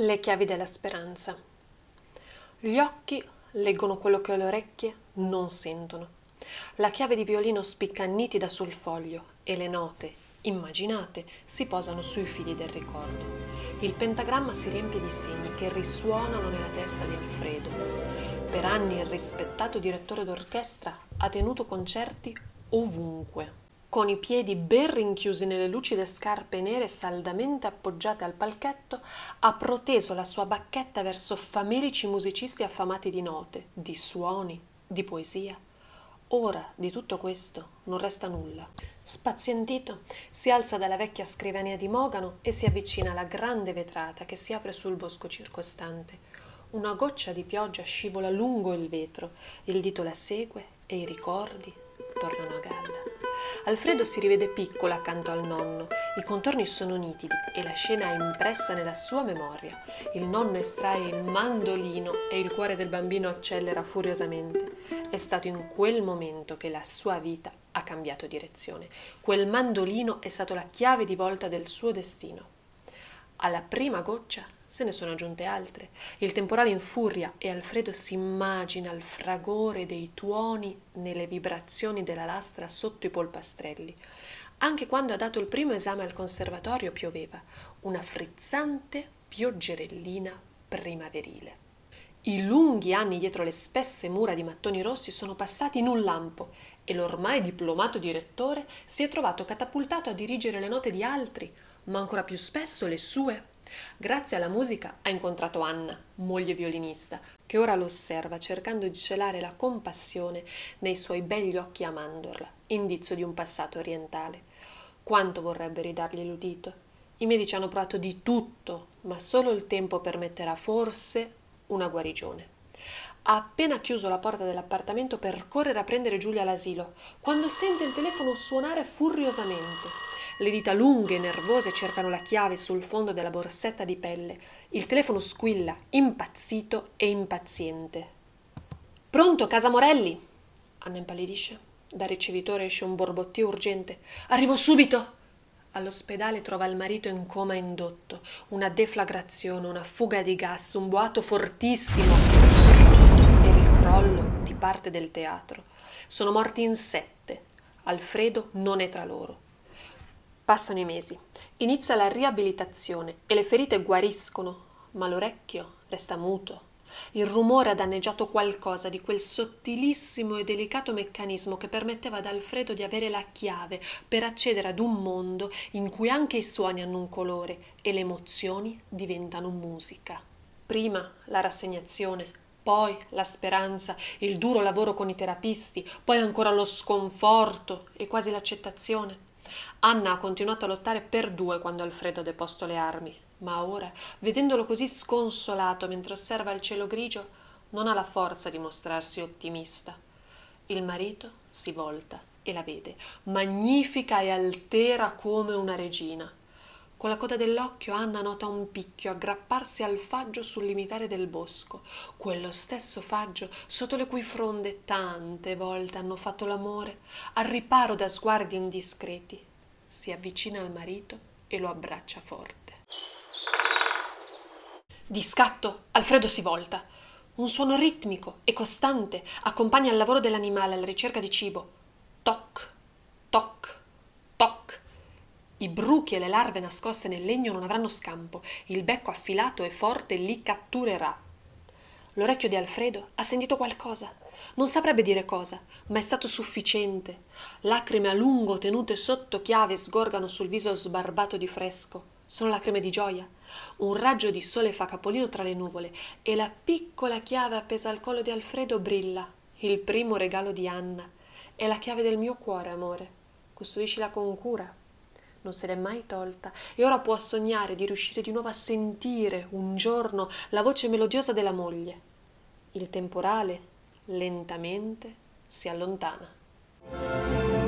Le chiavi della speranza. Gli occhi leggono quello che le orecchie non sentono. La chiave di violino spicca nitida sul foglio e le note, immaginate, si posano sui fili del ricordo. Il pentagramma si riempie di segni che risuonano nella testa di Alfredo. Per anni il rispettato direttore d'orchestra ha tenuto concerti ovunque con i piedi ben rinchiusi nelle lucide scarpe nere saldamente appoggiate al palchetto, ha proteso la sua bacchetta verso famelici musicisti affamati di note, di suoni, di poesia. Ora di tutto questo non resta nulla. Spazientito, si alza dalla vecchia scrivania di Mogano e si avvicina alla grande vetrata che si apre sul bosco circostante. Una goccia di pioggia scivola lungo il vetro, il dito la segue e i ricordi tornano a galla. Alfredo si rivede piccolo accanto al nonno, i contorni sono nitidi e la scena è impressa nella sua memoria. Il nonno estrae il mandolino e il cuore del bambino accelera furiosamente. È stato in quel momento che la sua vita ha cambiato direzione. Quel mandolino è stato la chiave di volta del suo destino. Alla prima goccia se ne sono aggiunte altre. Il temporale infuria e Alfredo si immagina il fragore dei tuoni nelle vibrazioni della lastra sotto i polpastrelli. Anche quando ha dato il primo esame al conservatorio pioveva, una frizzante pioggerellina primaverile. I lunghi anni dietro le spesse mura di mattoni rossi sono passati in un lampo e l'ormai diplomato direttore si è trovato catapultato a dirigere le note di altri, ma ancora più spesso le sue. Grazie alla musica ha incontrato Anna, moglie violinista, che ora lo osserva cercando di celare la compassione nei suoi begli occhi a mandorla, indizio di un passato orientale. Quanto vorrebbe ridargli l'udito? I medici hanno provato di tutto, ma solo il tempo permetterà forse una guarigione. Ha appena chiuso la porta dell'appartamento per correre a prendere Giulia all'asilo, quando sente il telefono suonare furiosamente. Le dita lunghe e nervose cercano la chiave sul fondo della borsetta di pelle. Il telefono squilla, impazzito e impaziente. Pronto, casa Morelli? Anna impallidisce. Dal ricevitore esce un borbottio urgente. Arrivo subito! All'ospedale trova il marito in coma indotto, una deflagrazione, una fuga di gas, un boato fortissimo e il crollo di parte del teatro. Sono morti in sette. Alfredo non è tra loro. Passano i mesi, inizia la riabilitazione e le ferite guariscono, ma l'orecchio resta muto. Il rumore ha danneggiato qualcosa di quel sottilissimo e delicato meccanismo che permetteva ad Alfredo di avere la chiave per accedere ad un mondo in cui anche i suoni hanno un colore e le emozioni diventano musica. Prima la rassegnazione, poi la speranza, il duro lavoro con i terapisti, poi ancora lo sconforto e quasi l'accettazione. Anna ha continuato a lottare per due quando Alfredo ha deposto le armi, ma ora, vedendolo così sconsolato mentre osserva il cielo grigio, non ha la forza di mostrarsi ottimista. Il marito si volta e la vede, magnifica e altera come una regina. Con la coda dell'occhio Anna nota un picchio aggrapparsi al faggio sul limitare del bosco, quello stesso faggio sotto le cui fronde tante volte hanno fatto l'amore, al riparo da sguardi indiscreti. Si avvicina al marito e lo abbraccia forte. Di scatto Alfredo si volta. Un suono ritmico e costante accompagna il lavoro dell'animale alla ricerca di cibo. Toc, i bruchi e le larve nascoste nel legno non avranno scampo, il becco affilato e forte li catturerà. L'orecchio di Alfredo ha sentito qualcosa. Non saprebbe dire cosa, ma è stato sufficiente. Lacrime a lungo tenute sotto chiave sgorgano sul viso sbarbato di fresco. Sono lacrime di gioia. Un raggio di sole fa capolino tra le nuvole e la piccola chiave appesa al collo di Alfredo brilla. Il primo regalo di Anna. È la chiave del mio cuore, amore. Custodiscila con cura non se l'è mai tolta e ora può sognare di riuscire di nuovo a sentire un giorno la voce melodiosa della moglie. Il temporale lentamente si allontana.